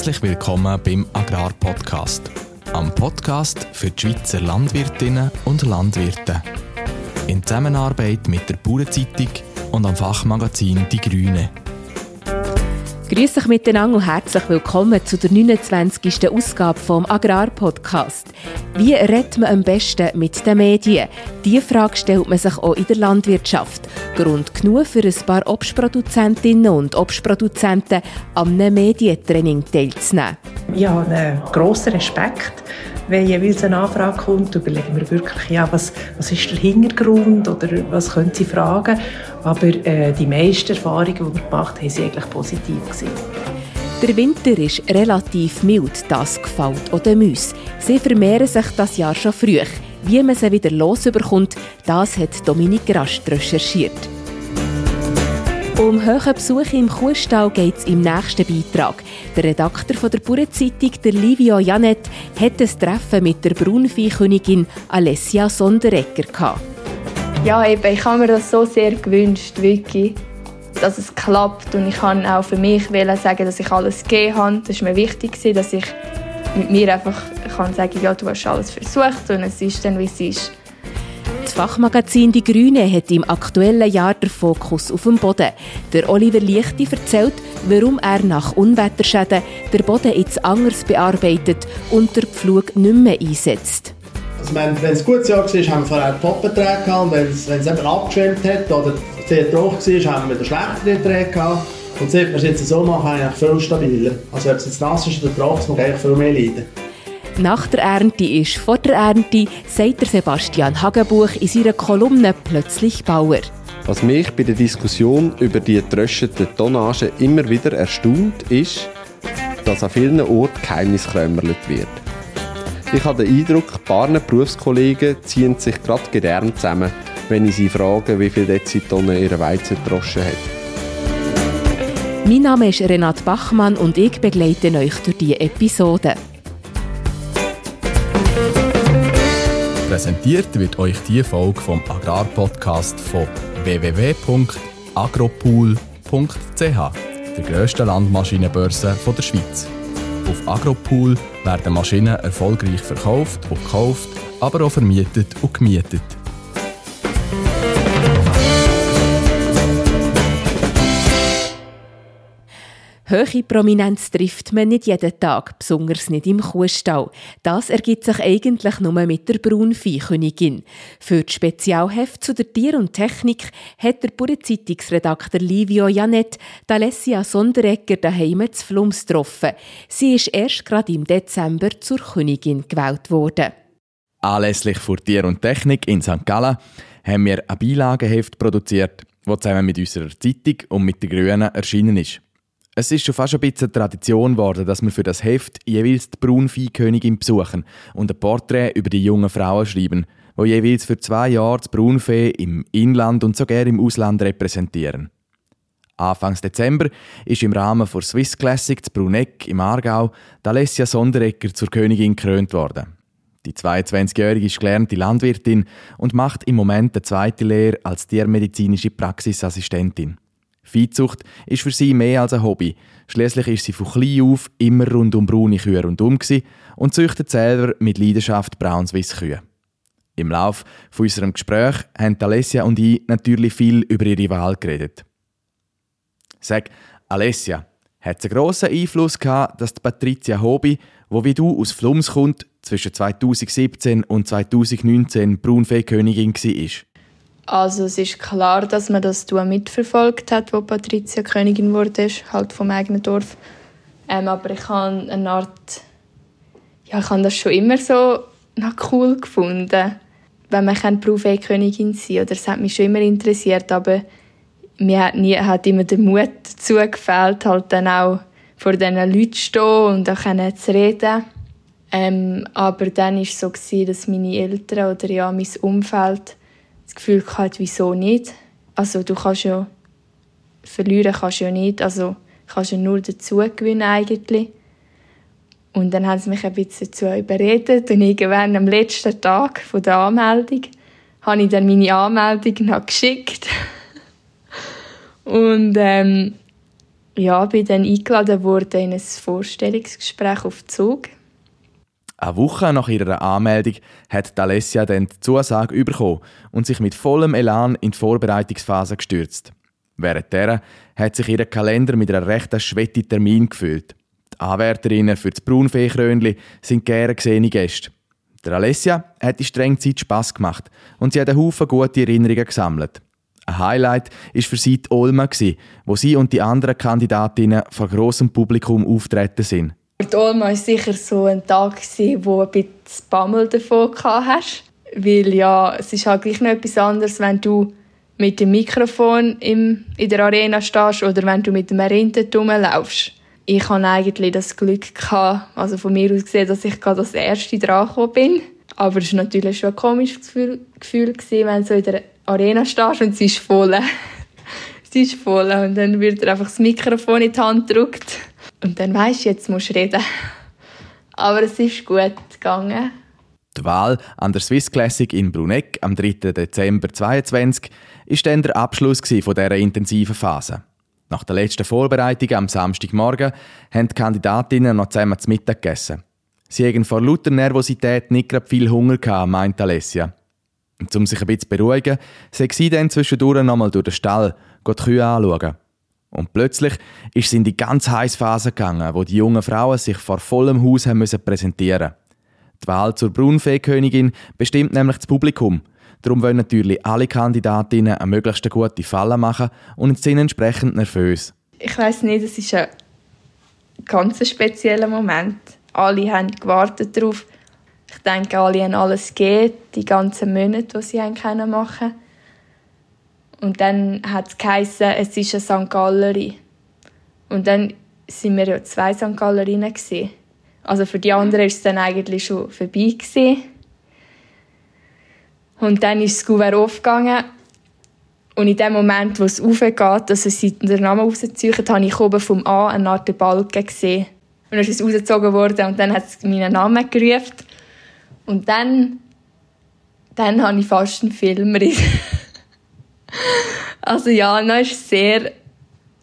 Herzlich willkommen beim Agrarpodcast, am Podcast für die Schweizer Landwirtinnen und Landwirte. In Zusammenarbeit mit der Bauernzeitung und am Fachmagazin Die Grüne. Grüß euch miteinander und herzlich willkommen zu der 29. Ausgabe vom Agrarpodcast. Wie redet man am besten mit den Medien? Diese Frage stellt man sich auch in der Landwirtschaft. Grund genug für ein paar Obstproduzentinnen und Obstproduzenten, am Medientraining teilzunehmen. Ich habe einen grossen Respekt wenn jeweils eine Anfrage kommt, überlegen wir wirklich, ja, was, was ist der Hintergrund oder was können Sie fragen. Aber äh, die meisten Erfahrungen, die wir gemacht haben, waren eigentlich positiv. Gewesen. Der Winter ist relativ mild, das gefällt auch den Mäusen. Sie vermehren sich das Jahr schon früh. Wie man sie wieder losbekommt, das hat Dominik Rast recherchiert. Um hohen Besuch im Kuhstall geht es im nächsten Beitrag. Der Redakteur von der Bauernzeitung, der Livio Janet, hat ein Treffen mit der Braunviehkönigin Alessia Sonderegger. Ja, eben, ich habe mir das so sehr gewünscht, wirklich, dass es klappt. Und ich kann auch für mich sagen, dass ich alles gegeben habe. Das war mir wichtig, dass ich mit mir einfach kann sagen ja, du hast alles versucht und es ist dann, wie es ist. Fachmagazin Die Grüne hat im aktuellen Jahr den Fokus auf dem Boden. Der Oliver Lichti erzählt, warum er nach Unwetterschäden den Boden jetzt anders bearbeitet und den Pflug nicht mehr einsetzt. Also wenn, es ein gutes Jahr war, haben wir vorher Poppenträge gehabt wenn es, wenn es abgeschwemmt hat oder sehr trocken war, haben wir wieder schlechtere Erträge. Und seit wir es jetzt so machen, eigentlich viel stabiler. Also ob es jetzt nass ist oder trocken, man eigentlich viel mehr leiden. Nach der Ernte ist vor der Ernte, sagt der Sebastian Hagenbuch in seiner Kolumne «Plötzlich Bauer». Was mich bei der Diskussion über die getröschete Tonnage immer wieder erstaunt, ist, dass an vielen Orten geheimniskrämerlet wird. Ich habe den Eindruck, ein paar Berufskollegen ziehen sich gerade gern zusammen, wenn ich sie frage, wie viel Dezitonnen ihre Weizen gedroschen hat. Mein Name ist Renat Bachmann und ich begleite euch durch diese Episode. Präsentiert wird euch die Folge vom Agrarpodcast von www.agropool.ch, der grössten Landmaschinenbörse der Schweiz. Auf Agropool werden Maschinen erfolgreich verkauft und gekauft, aber auch vermietet und gemietet. Höhere Prominenz trifft man nicht jeden Tag, besonders nicht im Kuhstall. Das ergibt sich eigentlich nur mit der Braunviehkönigin. Für das Spezialheft zu der Tier und Technik hat der Bauernzeitungsredakteur Livio Janet Alessia Sonderegger daheim zu Flums getroffen. Sie ist erst gerade im Dezember zur Königin gewählt worden. Anlässlich für Tier und Technik in St. Gallen haben wir ein Beilageheft produziert, das zusammen mit unserer Zeitung und mit den Grünen erschienen ist. Es ist schon fast ein bisschen Tradition geworden, dass wir für das Heft jeweils die Braunviehkönigin besuchen und ein Porträt über die jungen Frauen schreiben, die jeweils für zwei Jahre das Braunvieh im Inland und sogar im Ausland repräsentieren. Anfangs Dezember ist im Rahmen der Swiss Classic zu Bruneck im Aargau Alessia Sonderegger zur Königin gekrönt worden. Die 22-jährige ist gelernte Landwirtin und macht im Moment eine zweite Lehre als tiermedizinische Praxisassistentin. Viehzucht ist für sie mehr als ein Hobby. Schließlich ist sie von klein auf immer rund um braune Kühe rundum und züchtet selber mit Leidenschaft Braun-Swiss-Kühe. Im Lauf von unserem Gespräch haben Alessia und ich natürlich viel über ihre Wahl geredet. Sag, Alessia, hat es einen grossen Einfluss gehabt, dass die Patricia Hobby, wo wie du aus Flums kommt, zwischen 2017 und 2019 Braunfeekönigin war? Also es ist klar, dass man das mitverfolgt hat, wo Patricia Königin wurde, halt vom eigenen Dorf. Ähm, aber ich habe eine Art, ja, ich habe das schon immer so cool gefunden, wenn man keine Berufskönigin sein oder es hat mich schon immer interessiert, aber mir hat, nie, hat immer der Mut dazu gefällt, halt dann auch vor diesen Leuten zu stehen und auch zu reden. Ähm, aber dann war es so, dass meine Eltern oder ja, mein Umfeld das Gefühl gehabt, wieso nicht. Also du kannst ja verlieren kannst ja nicht, also kannst ja nur dazu gewinnen eigentlich. Und dann haben sie mich ein bisschen dazu überredet und irgendwann am letzten Tag der Anmeldung habe ich dann meine Anmeldung noch geschickt. und ähm, Ja, bin dann eingeladen worden in ein Vorstellungsgespräch auf Zug. Eine Woche nach ihrer Anmeldung hat Alessia dann die Zusage bekommen und sich mit vollem Elan in die Vorbereitungsphase gestürzt. Während der hat sich ihr Kalender mit einer rechten Schwette Termin gefüllt. Die Anwärterinnen für das Braunfeekrönli sind gerne gesehene Gäste. Der Alessia hat die strenge Zeit Spass gemacht und sie hat einen Haufen gute Erinnerungen gesammelt. Ein Highlight war für sie die Olma, wo sie und die anderen Kandidatinnen vor grossem Publikum auftreten sind. Die Olma war sicher so ein Tag, wo ein bisschen Bammel davon hast. Weil ja, es ist halt gleich noch etwas anderes, wenn du mit dem Mikrofon im, in der Arena stehst oder wenn du mit dem Erinnerten rumlaufst ich hatte eigentlich das Glück, gehabt, also von mir aus gesehen, dass ich gerade als Erste dran bin. Aber es war natürlich schon ein komisches Gefühl, Gefühl gewesen, wenn du so in der Arena stehst und sie ist voll. sie ist voll. Und dann wird dir einfach das Mikrofon in die Hand gedrückt. Und dann weisst du, jetzt musst du reden. Aber es ist gut gegangen. Die Wahl an der Swiss Classic in Bruneck am 3. Dezember 2022 war dann der Abschluss dieser intensiven Phase. Nach der letzten Vorbereitung am Samstagmorgen haben die Kandidatinnen noch zusammen zu Mittag gegessen. Sie hatten vor lauter Nervosität nicht gerade viel Hunger gehabt, meint Alessia. Und um sich ein bisschen zu beruhigen, sei sie dann zwischendurch nochmal durch den Stall, die Kühe anschauen. Und plötzlich ist sie in die ganz heiße Phase gegangen, wo die jungen Frauen sich vor vollem Haus haben müssen präsentieren Die Wahl zur Braunfeekönigin bestimmt nämlich das Publikum. Darum wollen natürlich alle Kandidatinnen eine möglichst gute Falle machen und sind entsprechend nervös. Ich weiß nicht, es ist ein ganz spezieller Moment. Alle haben gewartet darauf. Ich denke, alle haben alles gegeben, die ganzen Monate, die sie machen können. Und dann hat es geheißen, es ist eine St. Gallery. Und dann sind wir ja zwei St. Gallerinnen. Also für die anderen war es dann eigentlich schon vorbei. Gewesen. Und dann ist das Gouverne aufgegangen. Und in dem Moment, wo es aufgeht, dass sie den Namen rausziehen, habe ich oben vom A eine Art Balken gesehen. Und dann ist es rausgezogen worden und dann hat es meinen Namen gerufen. Und dann, dann habe ich fast einen Film Also ja, dann ist sehr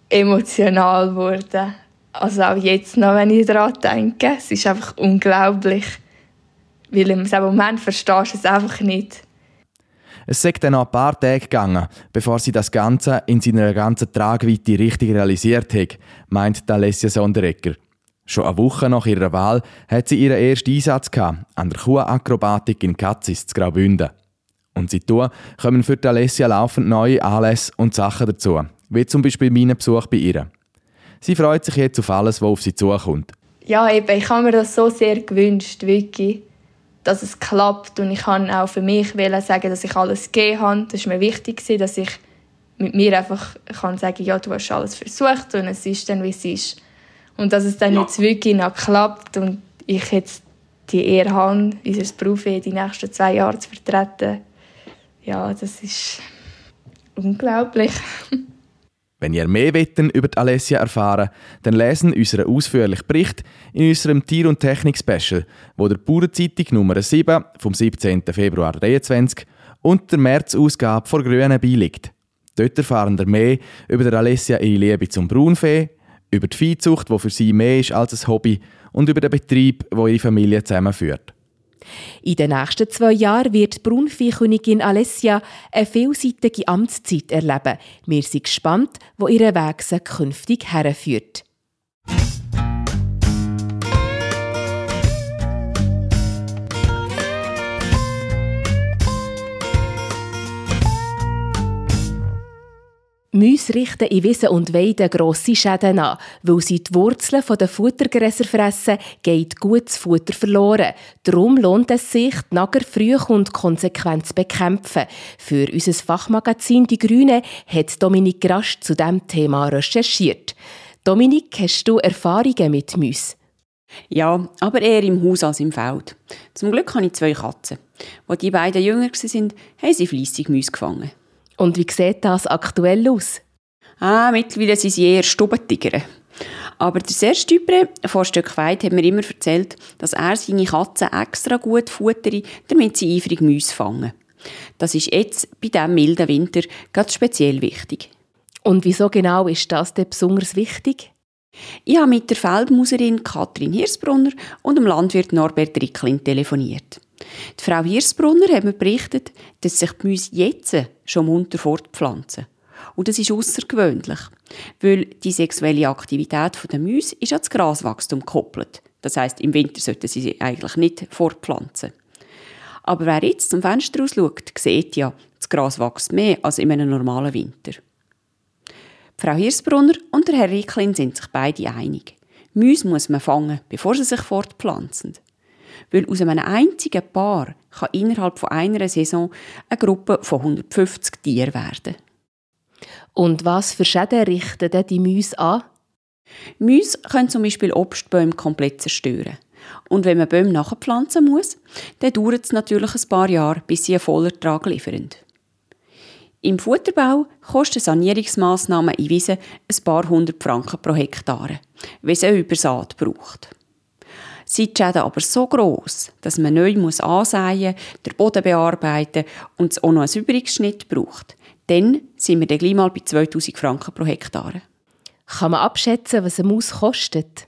emotional geworden. Also auch jetzt noch, wenn ich daran denke. Es ist einfach unglaublich. Weil im Moment verstehst du es einfach nicht. Es sei dann noch ein paar Tage gegangen, bevor sie das Ganze in seiner ganzen Tragweite richtig realisiert hat, meint Alessia Sonderegger. Schon eine Woche nach ihrer Wahl hat sie ihren ersten Einsatz gehabt, an der Kuhakrobatik in Katzis, zu Graubünden. Und seitdem kommen für Alessia laufend neue Anlässe und Sachen dazu, wie zum Beispiel meinen Besuch bei ihr. Sie freut sich jetzt auf alles, was auf sie zukommt. Ja, eben, ich habe mir das so sehr gewünscht, wirklich dass es klappt. Und ich kann auch für mich sagen, dass ich alles gegeben habe. Das war mir wichtig, dass ich mit mir einfach kann sagen ja, du hast alles versucht und es ist dann, wie es ist. Und dass es dann ja. jetzt wirklich noch klappt und ich jetzt die Ehre habe, unser Beruf die nächsten zwei Jahre zu vertreten, ja, das ist unglaublich. Wenn ihr mehr Wetten über die Alessia erfahren dann lesen unseren ausführlichen Bericht in unserem Tier- und Technik-Special, wo der Bauernzeitung Nummer 7 vom 17. Februar 2023 und der März-Ausgabe vor Grünen beiliegt. Dort erfahren ihr mehr über die Alessia ihre Liebe zum Braunfee, über die Viehzucht, die für sie mehr ist als ein Hobby, und über den Betrieb, wo ihre Familie zusammenführt. In den nächsten zwei Jahren wird die Braunviehkönigin Alessia eine vielseitige Amtszeit erleben. Wir sind gespannt, wo ihre Weg sie künftig herführt. Mäuse richten in Wiesen und Weiden grosse Schäden an. Weil sie die Wurzeln der Futtergräser fressen, geht gutes Futter verloren. Darum lohnt es sich, die Nager früh und konsequent zu bekämpfen. Für unser Fachmagazin «Die Grüne» hat Dominik Rasch zu diesem Thema recherchiert. Dominik, hast du Erfahrungen mit Mäusen? Ja, aber eher im Haus als im Feld. Zum Glück habe ich zwei Katzen. Als die beiden jünger waren, haben sie fleissig Mäuse gefangen. Und wie sieht das aktuell aus? Ah, mittlerweile sind sie eher Stubentiger. Aber der Serge Dupre von Stück weit hat mir immer erzählt, dass er seine Katzen extra gut futtere, damit sie eifrig Mäuse fangen. Das ist jetzt bei diesem milden Winter ganz speziell wichtig. Und wieso genau ist das denn besonders wichtig? Ich habe mit der Feldmuserin Katrin Hirsbrunner und dem Landwirt Norbert Ricklin telefoniert. Die Frau Hirsbrunner hat mir berichtet, dass sich die Mäuse jetzt schon munter fortpflanzen. Und das ist außergewöhnlich, weil die sexuelle Aktivität der Mäuse ist an das Graswachstum gekoppelt. Das heißt, im Winter sollten sie sich eigentlich nicht fortpflanzen. Aber wer jetzt zum Fenster ausschaut, sieht ja, das Gras wächst mehr als in einem normalen Winter. Frau Hirsbrunner und der Herr Ricklin sind sich beide einig. Mäuse muss man fangen, bevor sie sich fortpflanzen. Weil aus einem einzigen Paar kann innerhalb von einer Saison eine Gruppe von 150 Tieren werden. Und was für Schäden richten denn die Mäuse an? Mäuse können zum Beispiel Obstbäume komplett zerstören. Und wenn man Bäume nachpflanzen muss, dann dauert es natürlich ein paar Jahre, bis sie einen Vollertrag liefern. Im Futterbau kosten Sanierungsmaßnahmen in Wiesen ein paar hundert Franken pro Hektar, wenn es eine Übersaat braucht. Sind die Schäden aber so gross, dass man neu muss ansäen, den Boden bearbeiten und es auch noch einen Übrigschnitt braucht, dann sind wir dann gleich mal bei 2000 Franken pro Hektar. Kann man abschätzen, was eine Maus kostet?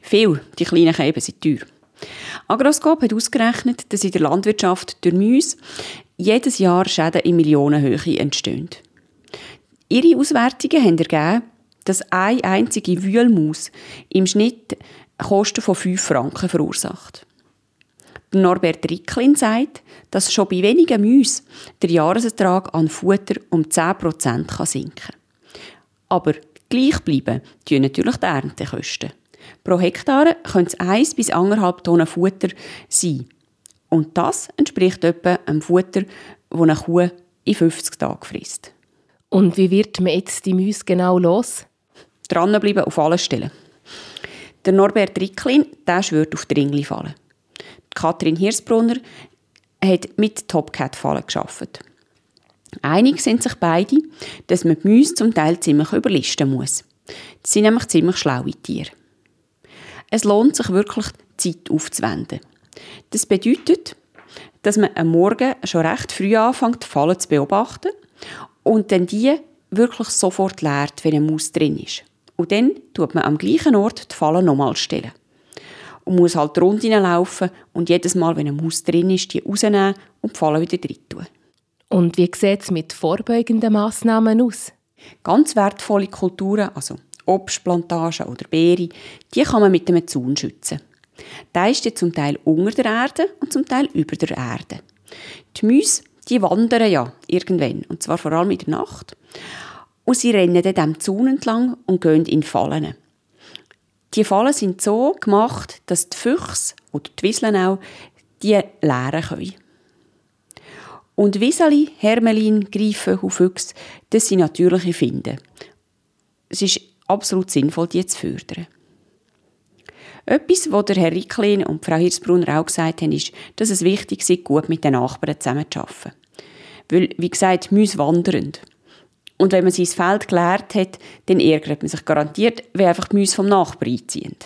Viel, die kleinen Käben sind teuer. Agroscope hat ausgerechnet, dass in der Landwirtschaft durch Mäuse jedes Jahr Schäden in Millionenhöhe entstehen. Ihre Auswertungen haben ergeben, dass eine einzige Wühlmaus im Schnitt Kosten von 5 Franken verursacht. Norbert Ricklin sagt, dass schon bei wenigen Mäusen der Jahresertrag an Futter um 10% sinken kann. Aber gleich bleiben tun natürlich die Erntekosten. Pro Hektar können es 1 bis 1,5 Tonnen Futter sein. Und das entspricht etwa einem Futter, das eine Kuh in 50 Tagen frisst. Und wie wird man jetzt die Mäuse genau los? Dranbleiben auf allen Stellen. Der Norbert Ricklin, der schwört auf Dringli fallen. Kathrin Hirsbrunner hat mit Topcat-Fallen geschafft. Einig sind sich beide, dass man die Mäuse zum Teil ziemlich überlisten muss. Das sind nämlich ziemlich schlaue Tiere. Es lohnt sich wirklich, Zeit aufzuwenden. Das bedeutet, dass man am Morgen schon recht früh anfängt, die Fallen zu beobachten und dann die wirklich sofort leert, wenn eine Maus drin ist. Und dann tut man am gleichen Ort die Fallen nochmal stellen. Und muss halt rund laufen und jedes Mal, wenn eine Maus drin ist, die rausnehmen und die Fallen wieder drin tun. Und wie sieht es mit vorbeugenden Massnahmen aus? Ganz wertvolle Kulturen, also Obstplantagen oder Beere, die kann man mit einem Zaun schützen. Der ist ja zum Teil unter der Erde und zum Teil über der Erde. Die Mäuse, die wandern ja irgendwann, und zwar vor allem in der Nacht. Und sie rennen dann dem Zaun entlang und gehen in Fallen. Die Fallen sind so gemacht, dass die Füchse oder die Wieseln auch die leeren können. Und Wieseli, Hermelin, Greifen und Füchse, das sind natürliche Finden. Es ist absolut sinnvoll, die zu fördern. Etwas, was der Herr Ricklin und Frau Hirsbrunner auch gesagt haben, ist, dass es wichtig ist, gut mit den Nachbarn zusammenzuarbeiten. Weil, wie gesagt, Mäuse wandern. Und wenn man sein Feld geleert hat, dann ärgert man sich garantiert, wenn einfach die Mäuse vom Nachbarn einziehen.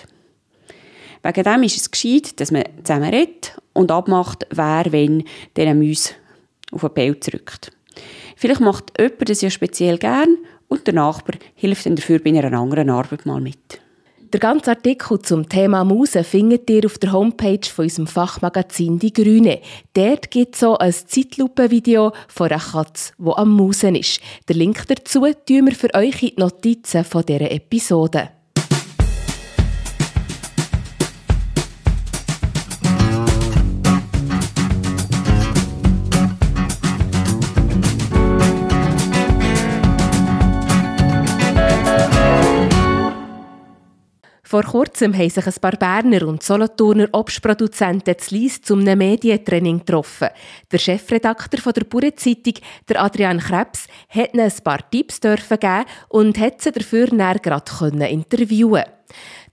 Wegen dem ist es gescheit, dass man zusammen redet und abmacht, wer wenn diesen Mäuse auf den Pelz rückt. Vielleicht macht jemand das ja speziell gern und der Nachbar hilft dann dafür bei einer anderen Arbeit mal mit. Der ganze Artikel zum Thema Muse findet ihr auf der Homepage von unserem Fachmagazin Die Grüne. Dort gibt es so ein Zeitlupenvideo von einer Katze, die am Musen ist. Den Link dazu tun wir für euch in die Notizen dieser Episode. Vor kurzem haben sich ein paar Berner und Solothurner Obstproduzenten zu Lies zum Medientraining getroffen. Der Chefredakteur der Bauernzeitung, der Adrian Krebs, hat ihnen ein paar Tipps geben und hat sie dafür näher gerade interviewen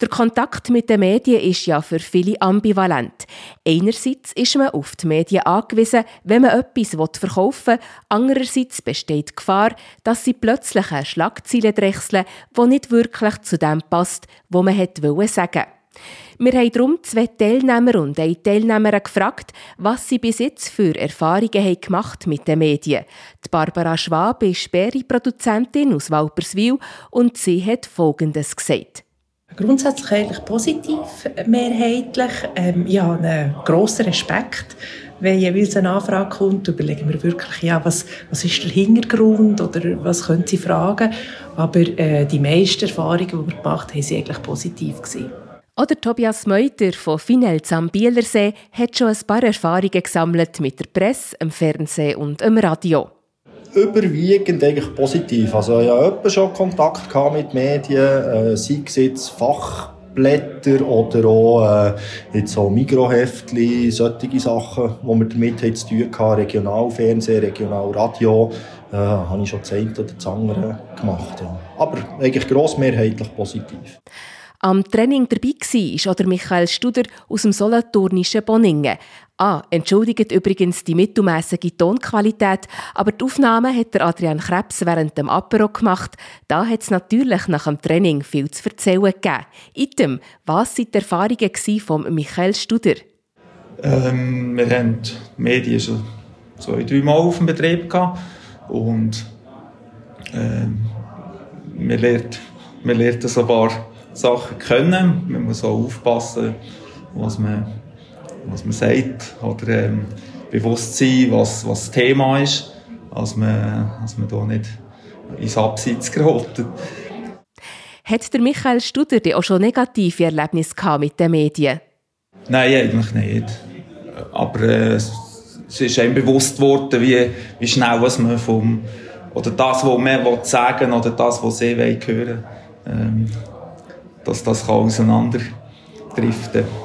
der Kontakt mit den Medien ist ja für viele ambivalent. Einerseits ist man auf die Medien angewiesen, wenn man etwas verkaufen will. Andererseits besteht die Gefahr, dass sie plötzlich eine Schlagzeile drechseln, die nicht wirklich zu dem passt, was man sagen wollte. Wir haben darum zwei Teilnehmer und eine Teilnehmerin gefragt, was sie bis jetzt für Erfahrungen haben gemacht mit den Medien. Die Barbara Schwab ist Berry-Produzentin aus Walperswil und sie hat Folgendes gesagt. Grundsätzlich eigentlich positiv, mehrheitlich. Ähm, ich habe einen grossen Respekt. Wenn jeweils eine Anfrage kommt, überlegen wir wirklich, ja, was, was ist der Hintergrund oder was können Sie fragen. Aber äh, die meisten Erfahrungen, die wir gemacht haben, waren eigentlich positiv. Gewesen. Oder Tobias Meuter von Finelz am Bielersee hat schon ein paar Erfahrungen gesammelt mit der Presse, dem Fernsehen und dem Radio. Überwiegend eigentlich positiv. Also ich hatte schon Kontakt mit Medien, äh, sei es jetzt Fachblätter oder auch äh, jetzt so Mikroheftli, solche Sachen, die wir damit haben zu tun hatten, Regionalfernsehen, Regionalradio, äh, habe ich schon das eine oder das andere gemacht. Ja. Aber eigentlich grossmehrheitlich positiv. Am Training dabei war oder Michael Studer aus dem solothurnischen Bonningen. Ah, entschuldigt übrigens die mittelmäßige Tonqualität, aber die Aufnahme hat der Adrian Krebs während dem Apero gemacht. Da hat es natürlich nach dem Training viel zu erzählen gegeben. Item, was waren die Erfahrungen von Michael Studer? Ähm, wir haben die Medien schon zwei, drei Mal auf dem Betrieb gehabt und ähm, man, lernt, man lernt ein paar Sachen können. Man muss auch aufpassen, was man, was man sagt oder ähm, bewusst sein, was, was das Thema ist, als man, als man da nicht ins Abseits gerät. Hat der Michael Studer auch schon negative Erlebnisse mit den Medien? Nein, eigentlich nicht. Aber äh, es ist einem bewusst geworden, wie, wie schnell was man vom oder das, was man sagen will, oder das, was sie hören wollen, ähm, dass das auseinanderdriften kann.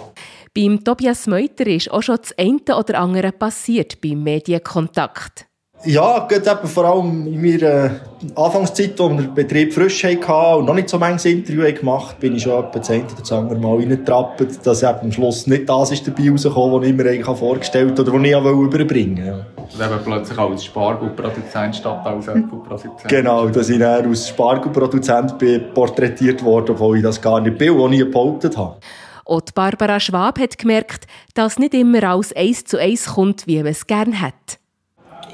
Beim Tobias Meuter ist auch schon das eine oder andere passiert beim Medienkontakt. Ja, eben vor allem in meiner Anfangszeit, als wir den Betrieb frisch hatten und noch nicht so manches Interview gemacht haben, bin ich schon etwa das eine oder das andere Mal reingetrappt, dass eben am Schluss nicht das ist dabei rausgekommen, was ich mir eigentlich vorgestellt habe oder was ich überbringen wollte. Und eben plötzlich als Spargelproduzent statt als Äpfelproduzent. Genau, dass ich dann als Spargelproduzent porträtiert wurde, obwohl ich das gar nicht bin und nie behauptet habe. Auch Barbara Schwab hat gemerkt, dass nicht immer alles eins zu eins kommt, wie man es gerne hat.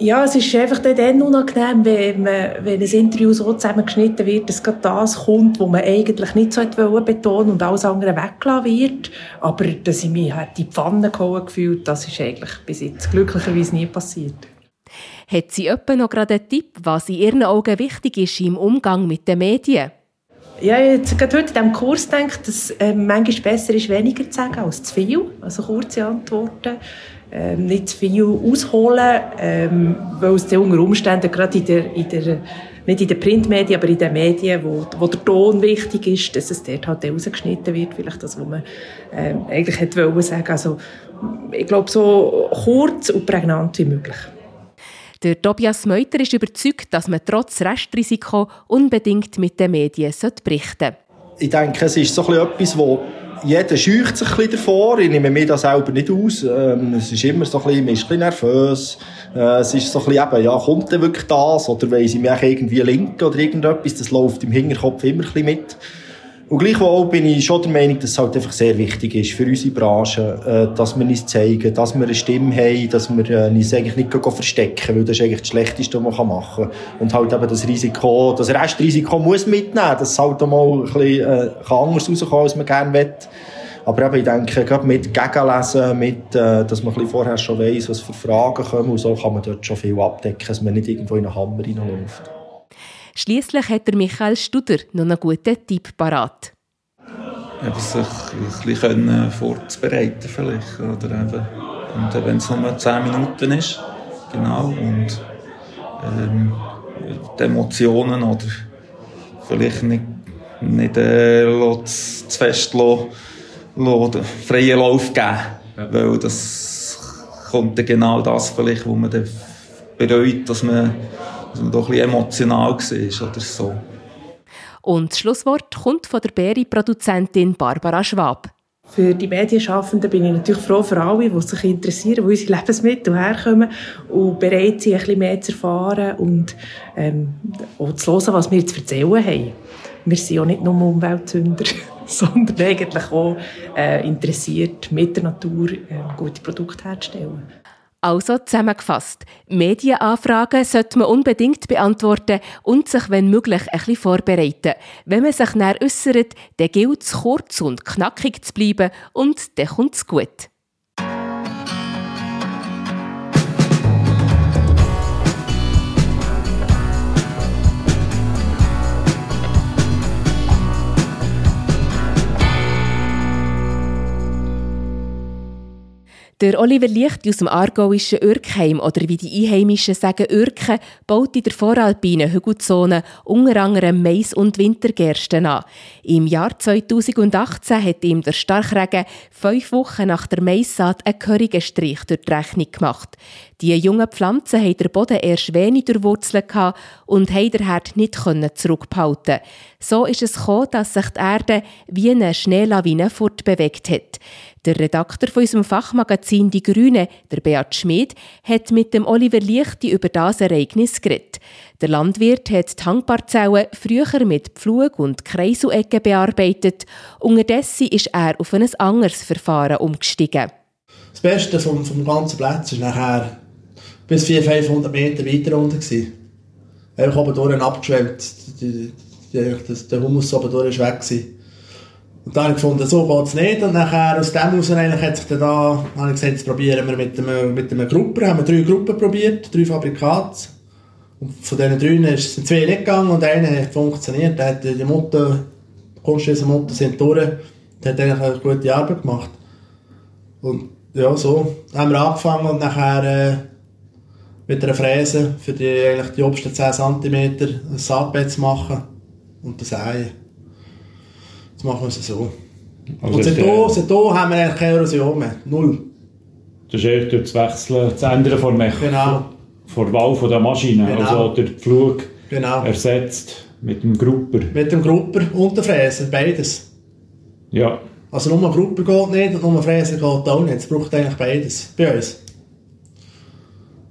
Ja, es ist einfach dann unangenehm, wenn, man, wenn ein Interview so zusammengeschnitten wird, dass gerade das kommt, was man eigentlich nicht so betonen und alles andere weggelassen wird. Aber dass ich mich in die Pfanne gehauen gefühlt, das ist eigentlich bis jetzt glücklicherweise nie passiert. Hat sie etwa noch gerade einen Tipp, was in Ihren Augen wichtig ist im Umgang mit den Medien? Ja, jetzt gerade heute in diesem Kurs denke dass es äh, manchmal besser ist, weniger zu sagen als zu viel. Also kurze Antworten ähm, nicht zu viel ausholen, ähm, weil es unter Umständen gerade in der, in der nicht in den Printmedien, aber in den Medien, wo, wo der Ton wichtig ist, dass es dort halt rausgeschnitten wird, vielleicht das, was man ähm, eigentlich hätte wollen sagen. Also, ich glaube, so kurz und prägnant wie möglich. Der Tobias Meuter ist überzeugt, dass man trotz Restrisiko unbedingt mit den Medien berichten sollte. Ich denke, es ist so etwas, wo jeder scheucht sich ein bisschen davor. Ich nehme mir das selber nicht aus. Ähm, es ist immer so ein bisschen, nervös. Äh, es ist so ein bisschen ja, kommt denn wirklich das? Oder weiss ich mich irgendwie linken oder irgendetwas? Das läuft im Hinterkopf immer ein bisschen mit. Und gleichwohl bin ich schon der Meinung, dass es halt einfach sehr wichtig ist für unsere Branche, äh, dass wir uns zeigen, dass wir eine Stimme haben, dass wir äh, uns eigentlich nicht verstecken, weil das ist eigentlich das Schlechteste, was man machen kann. Und halt eben das Risiko, das Restrisiko muss mitnehmen, dass es halt auch mal ein bisschen äh, anders rauskommen als man gerne will. Aber eben, ich denke, gerade mit Gegenlesen, mit, äh, dass man ein bisschen vorher schon weiss, was für Fragen kommen, und so kann man dort schon viel abdecken, dass man nicht irgendwo in einen Hammer reinläuft. Schließlich hat der Michael Studer noch einen guten Tipp parat. Eben sich ein bisschen vorzubereiten vielleicht. Oder eben, und wenn es nur 10 Minuten ist, genau, und ähm, die Emotionen oder vielleicht nicht, nicht äh, zu, zu fest lassen, lassen, freien Lauf geben. Ja. Weil das kommt dann genau das vielleicht, wo man dann bereut, dass man dass man doch ein bisschen emotional war oder so. Und das Schlusswort kommt von der Beri-Produzentin Barbara Schwab. Für die Medienschaffenden bin ich natürlich froh für alle, die sich interessieren, wo unsere Lebensmittel herkommen und bereit sind, ein bisschen mehr zu erfahren und ähm, auch zu hören, was wir zu erzählen haben. Wir sind ja nicht nur Umweltsünder. sondern eigentlich auch äh, interessiert, mit der Natur äh, gute Produkte herzustellen. Also zusammengefasst, Medienanfragen sollte man unbedingt beantworten und sich, wenn möglich, ein bisschen vorbereiten. Wenn man sich näher äußert, dann gilt es kurz und knackig zu bleiben und dann kommt es gut. Der Oliver Licht aus dem aargauischen Ürkheim oder wie die Einheimischen sagen Ürken, baut in der voralpinen Hügelzone unter anderem Mais- und Wintergersten an. Im Jahr 2018 hat ihm der Starkregen fünf Wochen nach der Maissaat einen gehörigen Strich durch die Rechnung gemacht. Die jungen Pflanzen haben der Boden erst wenig Wurzeln und haben den Herd nicht zurückbehalten. So ist es gekommen, dass sich die Erde wie eine Schneelawine fortbewegt hat. Der Redakteur von unserem Fachmagazin Die Grüne, der Beat Schmid, hat mit dem Oliver Lichti über das Ereignis geredet. Der Landwirt hat die Hangparzellen früher mit Pflug und Kreiselecken bearbeitet. Unterdessen ist er auf ein anderes Verfahren umgestiegen. Das Beste vom, vom ganzen Platz ist nachher bis 400, 500 Meter weiter unten gewesen. Einfach oben durch abgeschwemmt. Der Humus oben durch war weg. Gewesen. Und dann habe ich gefunden, so geht es nicht. Und nachher, aus dem heraus hat sich dann da, habe ich gesagt, jetzt probieren wir mit einer, mit einer Gruppe, haben wir drei Gruppen probiert, drei Fabrikate. Und von diesen drei sind zwei nicht gegangen und einer hat funktioniert. Der hat die Mutter, die Kunstschüsse Mutter sind durch. Der hat eigentlich eine gute Arbeit gemacht. Und ja, so haben wir angefangen und nachher äh, mit einer Fräse für die, eigentlich die obersten 10 cm ein Saatbett zu machen und das Ei. Machen wir es so. Also und seitdem, seitdem haben wir eigentlich keine Erosion mehr. Null. Das ist eher durch das Wechseln, das Ändern von Mech genau. von der Wahl der Maschine. Genau. Also der Pflug genau. ersetzt mit dem Grupper. Mit dem Grupper und der Fräse, beides. Ja. Also nur Grupper geht nicht und nur Fräse geht auch nicht. Es braucht eigentlich beides bei uns.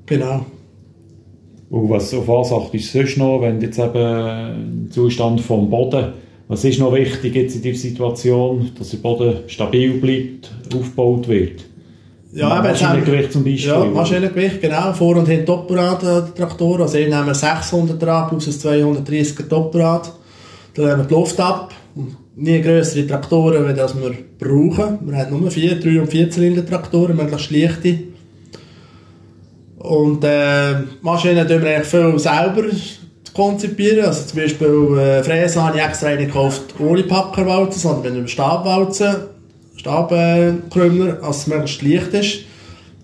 Genau. Und was, auf was achtest du sonst noch, wenn jetzt eben im Zustand vom Boden was ist noch wichtig jetzt in dieser Situation, dass der Boden stabil bleibt, aufgebaut wird? Ja, Maschinengewicht zum Beispiel. Ja, Maschinengewicht, genau. Vor- und hinten Doppelrad Traktoren. Also nehmen wir 600 Rad plus ein 230 Doppelrad. Dann nehmen wir die Luft ab. Nie größere Traktoren, wie das wir brauchen. Wir haben nur 4, 3 und 4 Zylinder Traktoren, möglichst leichte. Und äh, Maschinen tun wir eigentlich viel selber konzipieren. Also zum Beispiel äh, Fräsen habe ich extra eine gekauft ohne Packerwalzen, sondern mit einem Stabwalzen, Stabkrümmer, äh, als es möglichst leicht ist.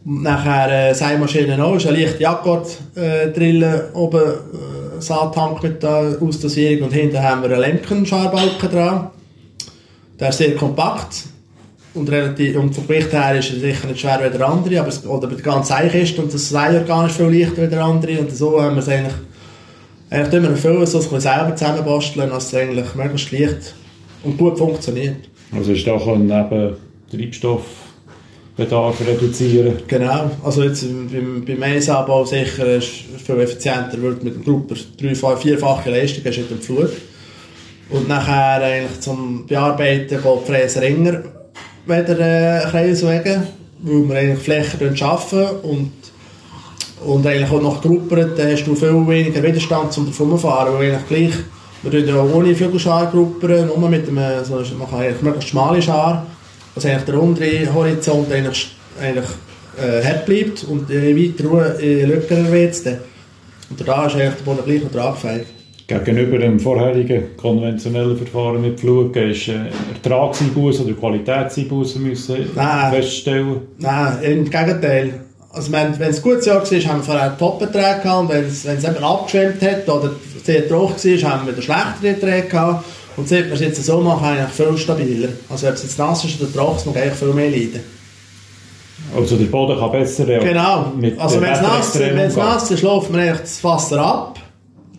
Und nachher äh, Seimaschinen auch, ist eine leichte Akkord-Drille, äh, oben äh, Saattank mit der Ausdosierung und hinten haben wir einen Lenkenscharbalken dran. Der ist sehr kompakt und, relativ, und vom Gewicht her ist er sicher nicht schwer wie der andere, aber es, oder der ganzen Eikiste und das Seiorgan ist viel leichter wie der andere und so haben wir es eigentlich eigentlich tun wir viel so ein selber zusammenbasteln, dass es eigentlich möglichst leicht und gut funktioniert. Also ist da können eben Treibstoffbedarf reduzieren? Genau, also jetzt beim, beim Maisanbau sicher ist es viel effizienter, wird mit dem Grupper drei, vierfache Leistung hast mit dem Flug. Und nachher eigentlich zum Bearbeiten geht die Fräse ringer wieder äh, Kreiswege, weil wir eigentlich Flächen schaffen und und eigentlich auch nach Gruppen, hast du viel weniger Widerstand zum Davonfahren, weil eigentlich gleich, wir tun ja ohne Vögelschargruppen, nur mit einem, so, man kann eigentlich möglichst schmale Schar, dass eigentlich der untere Horizont eigentlich, eigentlich äh, hart bleibt und je weiter Ruhe, je lockerer wird es Und da ist eigentlich der Boden gleich noch tragfähig. Gegenüber dem vorherigen konventionellen Verfahren mit Pflug ist äh, Ertragseinbußen oder Qualitätseinbußen müssen Nein. feststellen? Nein, im Gegenteil also wenn, es ein gutes Jahr war, haben wir vorher Top-Erträge gehabt und wenn es, eben abgeschwemmt hat oder sehr trocken war, haben wir wieder schlechtere Erträge gehabt. Und seit wir es jetzt so machen, eigentlich viel stabiler. Also ob es jetzt nass ist oder trocken, muss eigentlich viel mehr leiden. Also der Boden kann besser reagieren? Genau. Also wenn es nass, wenn's nass ist, läuft man eigentlich das Wasser ab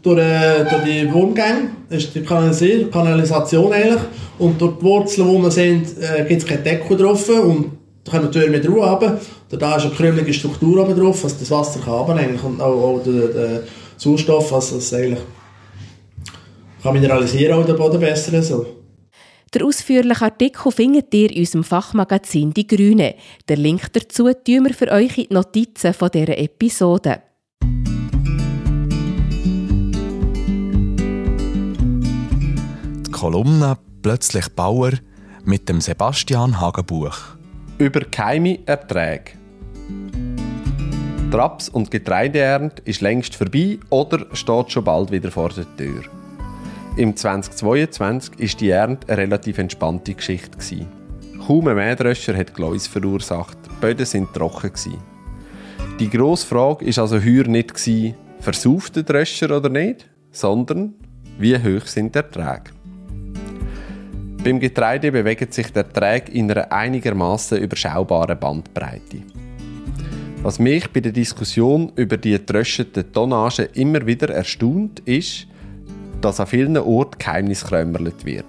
durch, äh, durch die Wurmgänge, das ist die Kanalisation eigentlich. Und durch die Wurzeln, wo wir sind, äh, gibt es keinen Deckel drauf und da kommen natürlich mit Ruhe runter. Da ist eine krümelige Struktur oben drauf, was das Wasser kann eigentlich und auch, auch der, der Sauerstoff, was es eigentlich kann mineralisieren auch den Boden besser. So. Der ausführliche Artikel findet ihr in unserem Fachmagazin Die Grüne. Der Link dazu tun wir für euch in die Notizen von dieser Episode. Die Kolumne «Plötzlich Bauer» mit dem Sebastian Hagenbuch. Über geheime Erträge. Die Raps- und Getreideernte ist längst vorbei oder steht schon bald wieder vor der Tür. Im 2022 war die Ernte eine relativ entspannte Geschichte. Kaum ein Mähdröscher hat Gläus verursacht, die Böden sind trocken. Die grosse Frage war also heuer nicht, versauft der Dröscher oder nicht, sondern wie hoch sind die Erträge. Beim Getreide bewegt sich der Ertrag in einer einigermaßen überschaubaren Bandbreite. Was mich bei der Diskussion über die getröschete Tonnage immer wieder erstaunt, ist, dass an vielen Orten Geheimnis krömerlet wird.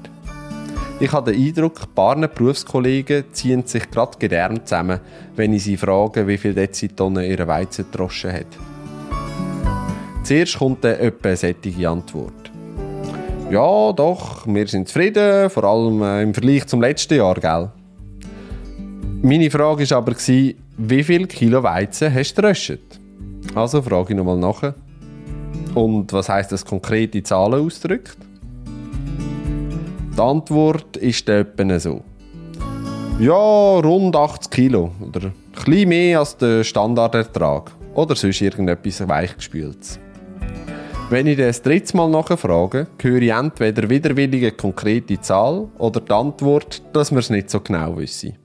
Ich habe den Eindruck, ein paar Berufskollegen ziehen sich gerade gedärmt zusammen, wenn ich sie frage, wie viel Dezitonnen ihre Weizen gedroschen hat. Zuerst kommt dann etwa eine sättige Antwort. Ja, doch, wir sind zufrieden, vor allem äh, im Vergleich zum letzten Jahr, gell? Meine Frage war aber, wie viel Kilo Weizen hast du geröstet? Also frage ich nochmal nach. Und was heißt das konkret in Zahlen ausgedrückt? Die Antwort ist etwa so. Ja, rund 80 Kilo. Oder ein bisschen mehr als der Standardertrag. Oder sonst irgendetwas Weichgespültes. Wenn ich das dritte Mal nachfrage, höre ich entweder widerwillige konkrete Zahl oder die Antwort, dass wir es nicht so genau wissen.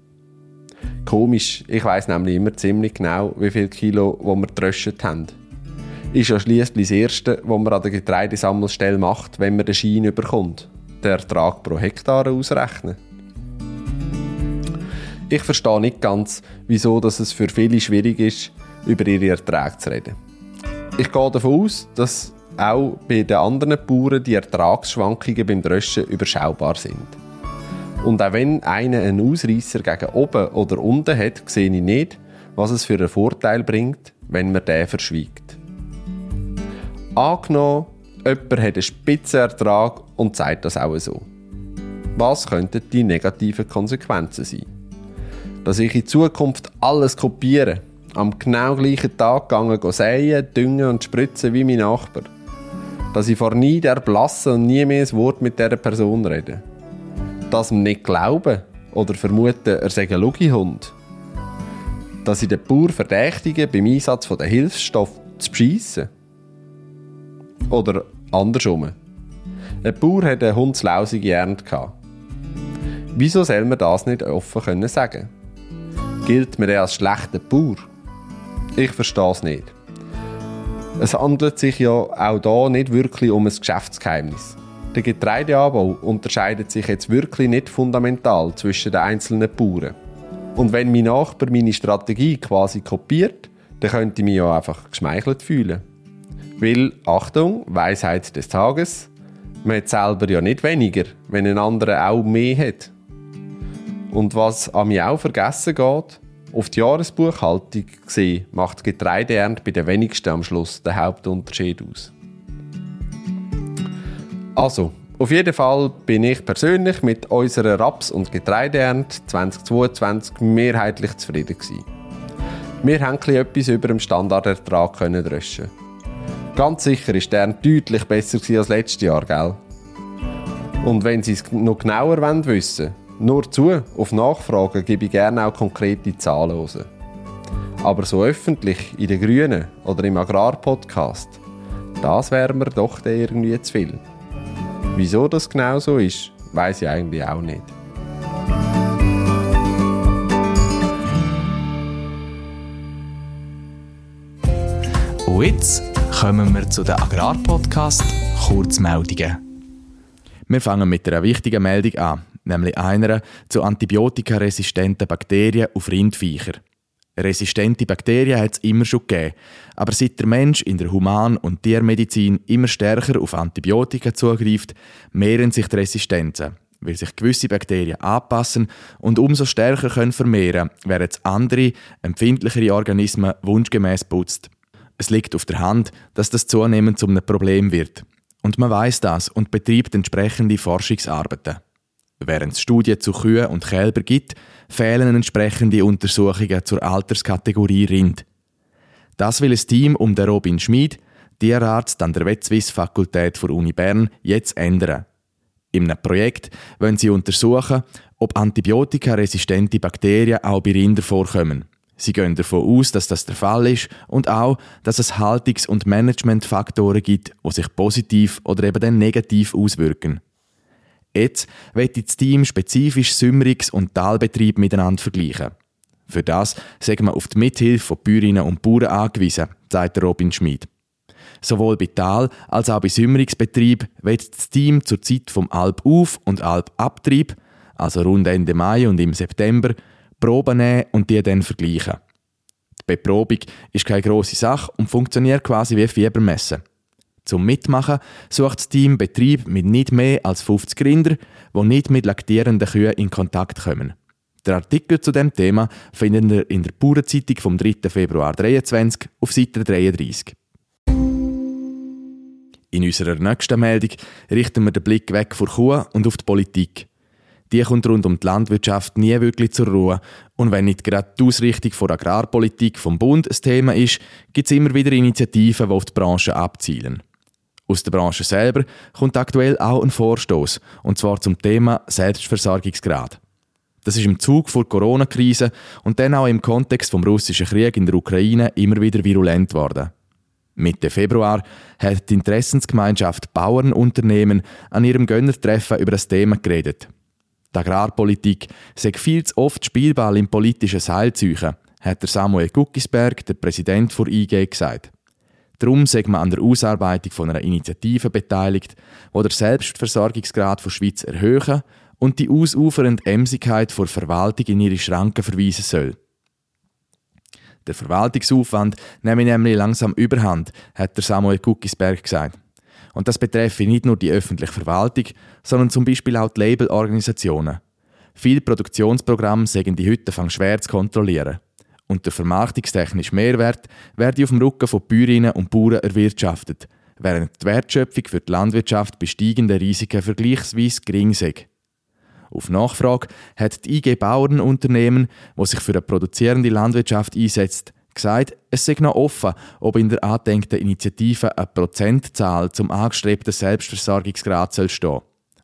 Komisch, ich weiß nämlich immer ziemlich genau, wie viel Kilo wo wir getröscht haben. Ist ja schliesslich das Erste, was man an der Getreidesammelstelle macht, wenn man den Schein überkommt. Den Ertrag pro Hektar ausrechnen. Ich verstehe nicht ganz, wieso dass es für viele schwierig ist, über ihre Erträge zu reden. Ich gehe davon aus, dass auch bei den anderen Bauern die Ertragsschwankungen beim Dröschen überschaubar sind. Und auch wenn einer einen Ausreißer gegen oben oder unten hat, sehe ich nicht, was es für einen Vorteil bringt, wenn man den verschwiegt. Angenommen, jemand hat einen Spitzenertrag und sagt das auch so. Was könnten die negativen Konsequenzen sein? Dass ich in Zukunft alles kopiere, am genau gleichen Tag gehen säen, düngen und spritzen wie mein Nachbar dass ich vor nie erblasse und nie mehr ein Wort mit dieser Person rede. Dass mir nicht glauben oder vermuten, er sei ein Lugihund. Dass ich den Bauer verdächtige, beim Einsatz der Hilfsstoff zu beschissen. Oder andersrum. Ein Bauer hat eine hundslausige Ernte gehabt. Wieso soll man das nicht offen können sagen? Gilt mir als schlechter Bauer? Ich verstehe es nicht. Es handelt sich ja auch da nicht wirklich um ein Geschäftsgeheimnis. Der Getreideanbau unterscheidet sich jetzt wirklich nicht fundamental zwischen den einzelnen Bauern. Und wenn mein Nachbar meine Strategie quasi kopiert, dann könnte ich mich ja einfach geschmeichelt fühlen. Weil, Achtung, Weisheit des Tages, man hat selber ja nicht weniger, wenn ein anderer auch mehr hat. Und was an mir auch vergessen geht, auf die Jahresbuchhaltung gesehen, macht Getreideernte bei den wenigsten am Schluss den Hauptunterschied aus. Also, auf jeden Fall bin ich persönlich mit unserer Raps- und Getreideernte 2022 mehrheitlich zufrieden gewesen. Wir haben etwas über dem Standardertrag können dreschen. Ganz sicher ist der deutlich besser als letztes Jahr, gell? Und wenn Sie es noch genauer wissen wollen, nur zu, auf Nachfragen gebe ich gerne auch konkrete Zahlen raus. Aber so öffentlich in den Grünen oder im Agrarpodcast, das wäre mir doch irgendwie zu viel. Wieso das genau so ist, weiß ich eigentlich auch nicht. Und jetzt kommen wir zu den Agrarpodcast Kurzmeldungen. Wir fangen mit einer wichtigen Meldung an, nämlich einer zu antibiotikaresistenten Bakterien auf Rindviecher. Resistente Bakterien hat es immer schon gegeben, aber seit der Mensch in der Human- und Tiermedizin immer stärker auf Antibiotika zugreift, mehren sich die Resistenzen, weil sich gewisse Bakterien anpassen und umso stärker können vermehren, während andere, empfindlichere Organismen wunschgemäß putzt. Es liegt auf der Hand, dass das zunehmend zu einem Problem wird. Und man weiß das und betreibt entsprechende Forschungsarbeiten. Während es Studien zu Kühen und Kälber gibt, fehlen entsprechende Untersuchungen zur Alterskategorie Rind. Das will ein Team um den Robin Schmid, Tierarzt an der Wetzwiss-Fakultät der Uni Bern, jetzt ändern. Einem Projekt wollen sie untersuchen, ob antibiotikaresistente Bakterien auch bei Rindern vorkommen. Sie gehen davon aus, dass das der Fall ist und auch, dass es Haltungs- und Managementfaktoren gibt, die sich positiv oder eben dann negativ auswirken. Jetzt wird das Team spezifisch Sümmerungs- und Talbetrieb miteinander vergleichen. Für das sagen wir auf die Mithilfe von Bäuerinnen und Bauern angewiesen, sagt Robin Schmid. Sowohl bei Tal- als auch bei Sümmerungsbetrieb wird das Team zur Zeit vom Alp-Auf- und Alp-Abtrieb, also rund Ende Mai und im September, Proben nehmen und die dann vergleichen. Die Beprobung ist keine grosse Sache und funktioniert quasi wie Fiebermessen. Zum Mitmachen sucht das Team Betrieb mit nicht mehr als 50 Rinder, die nicht mit laktierenden Kühen in Kontakt kommen. Der Artikel zu dem Thema findet ihr in der Bauernzeitung vom 3. Februar 2023 auf Seite 33. In unserer nächsten Meldung richten wir den Blick weg von Kuh und auf die Politik. Die kommt rund um die Landwirtschaft nie wirklich zur Ruhe. Und wenn nicht gerade die Ausrichtung der Agrarpolitik vom Bund ein Thema ist, gibt es immer wieder Initiativen, die auf die Branche abzielen. Aus der Branche selber kommt aktuell auch ein Vorstoß, und zwar zum Thema Selbstversorgungsgrad. Das ist im Zug vor Corona-Krise und dann auch im Kontext vom russischen Krieg in der Ukraine immer wieder virulent worden. Mitte Februar hat die Interessensgemeinschaft Bauernunternehmen an ihrem Gönnertreffen über das Thema geredet. Die Agrarpolitik sei viel zu oft Spielball im politischen Seilzeichen, hat der Samuel Guckisberg, der Präsident der IG, gesagt. Darum sei man an der Ausarbeitung von einer Initiative beteiligt, die den Selbstversorgungsgrad der Schweiz erhöhen und die ausufernde Emsigkeit vor Verwaltung in ihre Schranken verweisen soll. Der Verwaltungsaufwand nehme nämlich langsam überhand, hat der Samuel Guckisberg gesagt. Und das betreffe nicht nur die öffentliche Verwaltung, sondern zum Beispiel auch die Labelorganisationen. Viele Produktionsprogramme sägen die heute fang schwer zu kontrollieren. Und der vermarktungstechnische Mehrwert werde auf dem Rücken von Bäuerinnen und Bauern erwirtschaftet, während die Wertschöpfung für die Landwirtschaft bei steigenden Risiken vergleichsweise gering sei. Auf Nachfrage hat die IG Bauernunternehmen, wo sich für eine produzierende Landwirtschaft einsetzt, gesagt, es sei noch offen, ob in der angedenkten Initiative eine Prozentzahl zum angestrebten Selbstversorgungsgrad soll stehen.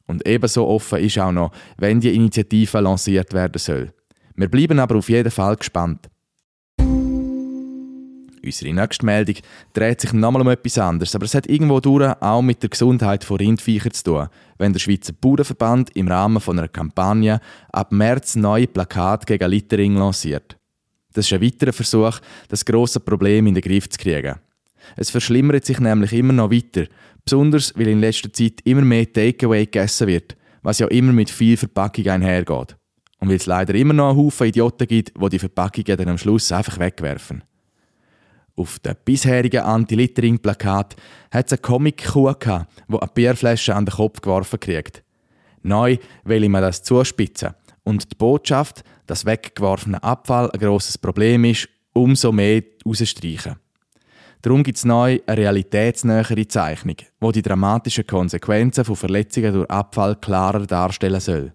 Und ebenso offen ist auch noch, wenn die Initiative lanciert werden soll. Wir bleiben aber auf jeden Fall gespannt. Unsere nächste Meldung dreht sich nochmal um etwas anderes, aber es hat irgendwo durch auch mit der Gesundheit von Rindviechern zu tun, wenn der Schweizer Bauernverband im Rahmen von einer Kampagne ab März neue Plakate gegen Littering lanciert. Das ist ein weiterer Versuch, das grosse Problem in den Griff zu kriegen. Es verschlimmert sich nämlich immer noch weiter, besonders weil in letzter Zeit immer mehr Takeaway gegessen wird, was ja immer mit viel Verpackung einhergeht. Und weil es leider immer noch einen Haufen Idioten gibt, die die Verpackungen dann am Schluss einfach wegwerfen. Auf dem bisherigen Anti-Littering-Plakat hat es eine Comic-Kuh gehabt, die eine Bierflasche an den Kopf geworfen kriegt. Neu will ich mir das zuspitzen und die Botschaft, dass weggeworfener Abfall ein grosses Problem ist, umso mehr rausstreichen. Darum gibt es neu eine realitätsnähere Zeichnung, wo die dramatischen Konsequenzen von Verletzungen durch Abfall klarer darstellen soll.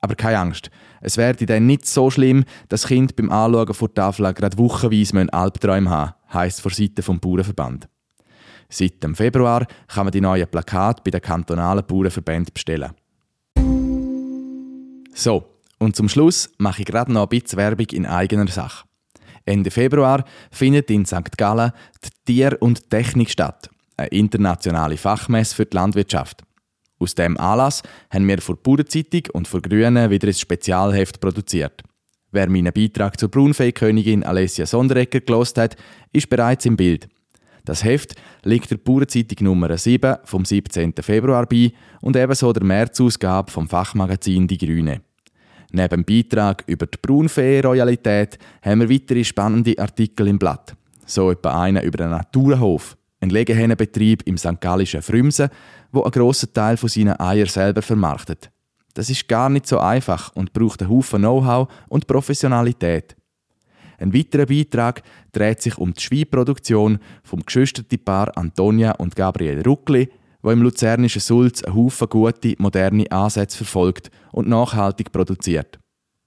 Aber keine Angst, es werde dann nicht so schlimm, dass Kind beim Anschauen vor der Tafel gerade wochenweise Albträume haben heisst von Seiten vom Bauernverband. Seit dem Februar kann man die neuen Plakate bei den kantonalen Bauernverbänden bestellen. So, und zum Schluss mache ich gerade noch ein bisschen Werbung in eigener Sache. Ende Februar findet in St. Gallen die Tier- und Technik statt, eine internationale Fachmesse für die Landwirtschaft. Aus dem Anlass haben wir vor Bauernzeitung und vor Grünen wieder ein Spezialheft produziert. Wer meinen Beitrag zur Braunfeikönigin Alessia Sonderegger gelost hat, ist bereits im Bild. Das Heft liegt der Bauernzeitung Nummer 7 vom 17. Februar bei und ebenso der Märzausgabe vom Fachmagazin Die Grüne. Neben dem Beitrag über die Braunfee-Royalität haben wir weitere spannende Artikel im Blatt. So etwa einen über einen Naturhof, einen Legehennenbetrieb im St. Gallischen Frümsen, wo einen grossen Teil von seinen Eier selber vermarktet. Das ist gar nicht so einfach und braucht einen Haufen Know-how und Professionalität. Ein weiterer Beitrag dreht sich um die Schweinproduktion vom geschwisterten Paar Antonia und Gabriel Ruckli, wo im luzernischen Sulz einen Haufen gute, moderne Ansätze verfolgt und nachhaltig produziert.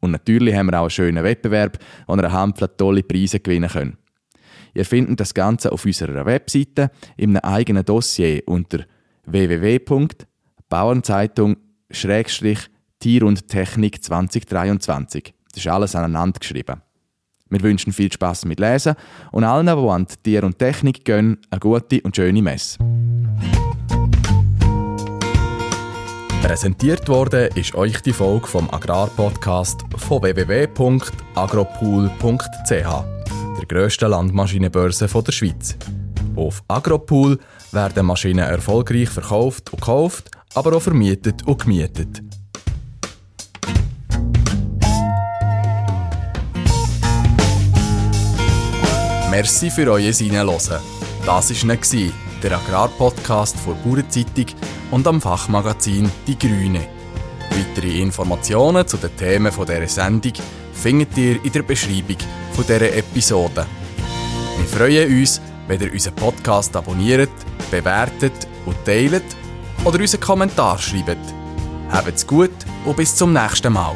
Und natürlich haben wir auch einen schönen Wettbewerb, wo wir eine Handvoll tolle Preise gewinnen können. Ihr findet das Ganze auf unserer Webseite einem eigenen Dossier unter www.bauernzeitung-tier und Technik 2023. Das ist alles aneinander geschrieben. Wir wünschen viel Spaß mit Lesen und allen, die an Tier und Technik gehen, eine gute und schöne Messe. Präsentiert wurde ist euch die Folge vom Agrarpodcast von www.agropool.ch, grössten Landmaschinenbörse der Schweiz. Auf Agropool werden Maschinen erfolgreich verkauft und gekauft, aber auch vermietet und gemietet. Merci für euer Hinhören. Das war nicht der Agrarpodcast von Bauernzeitung und am Fachmagazin Die Grüne. Weitere Informationen zu den Themen dieser Sendung findet ihr in der Beschreibung dieser Episode. Wir freuen uns, wenn ihr unseren Podcast abonniert, bewertet und teilt oder unseren Kommentar schreibt. Habt's gut und bis zum nächsten Mal.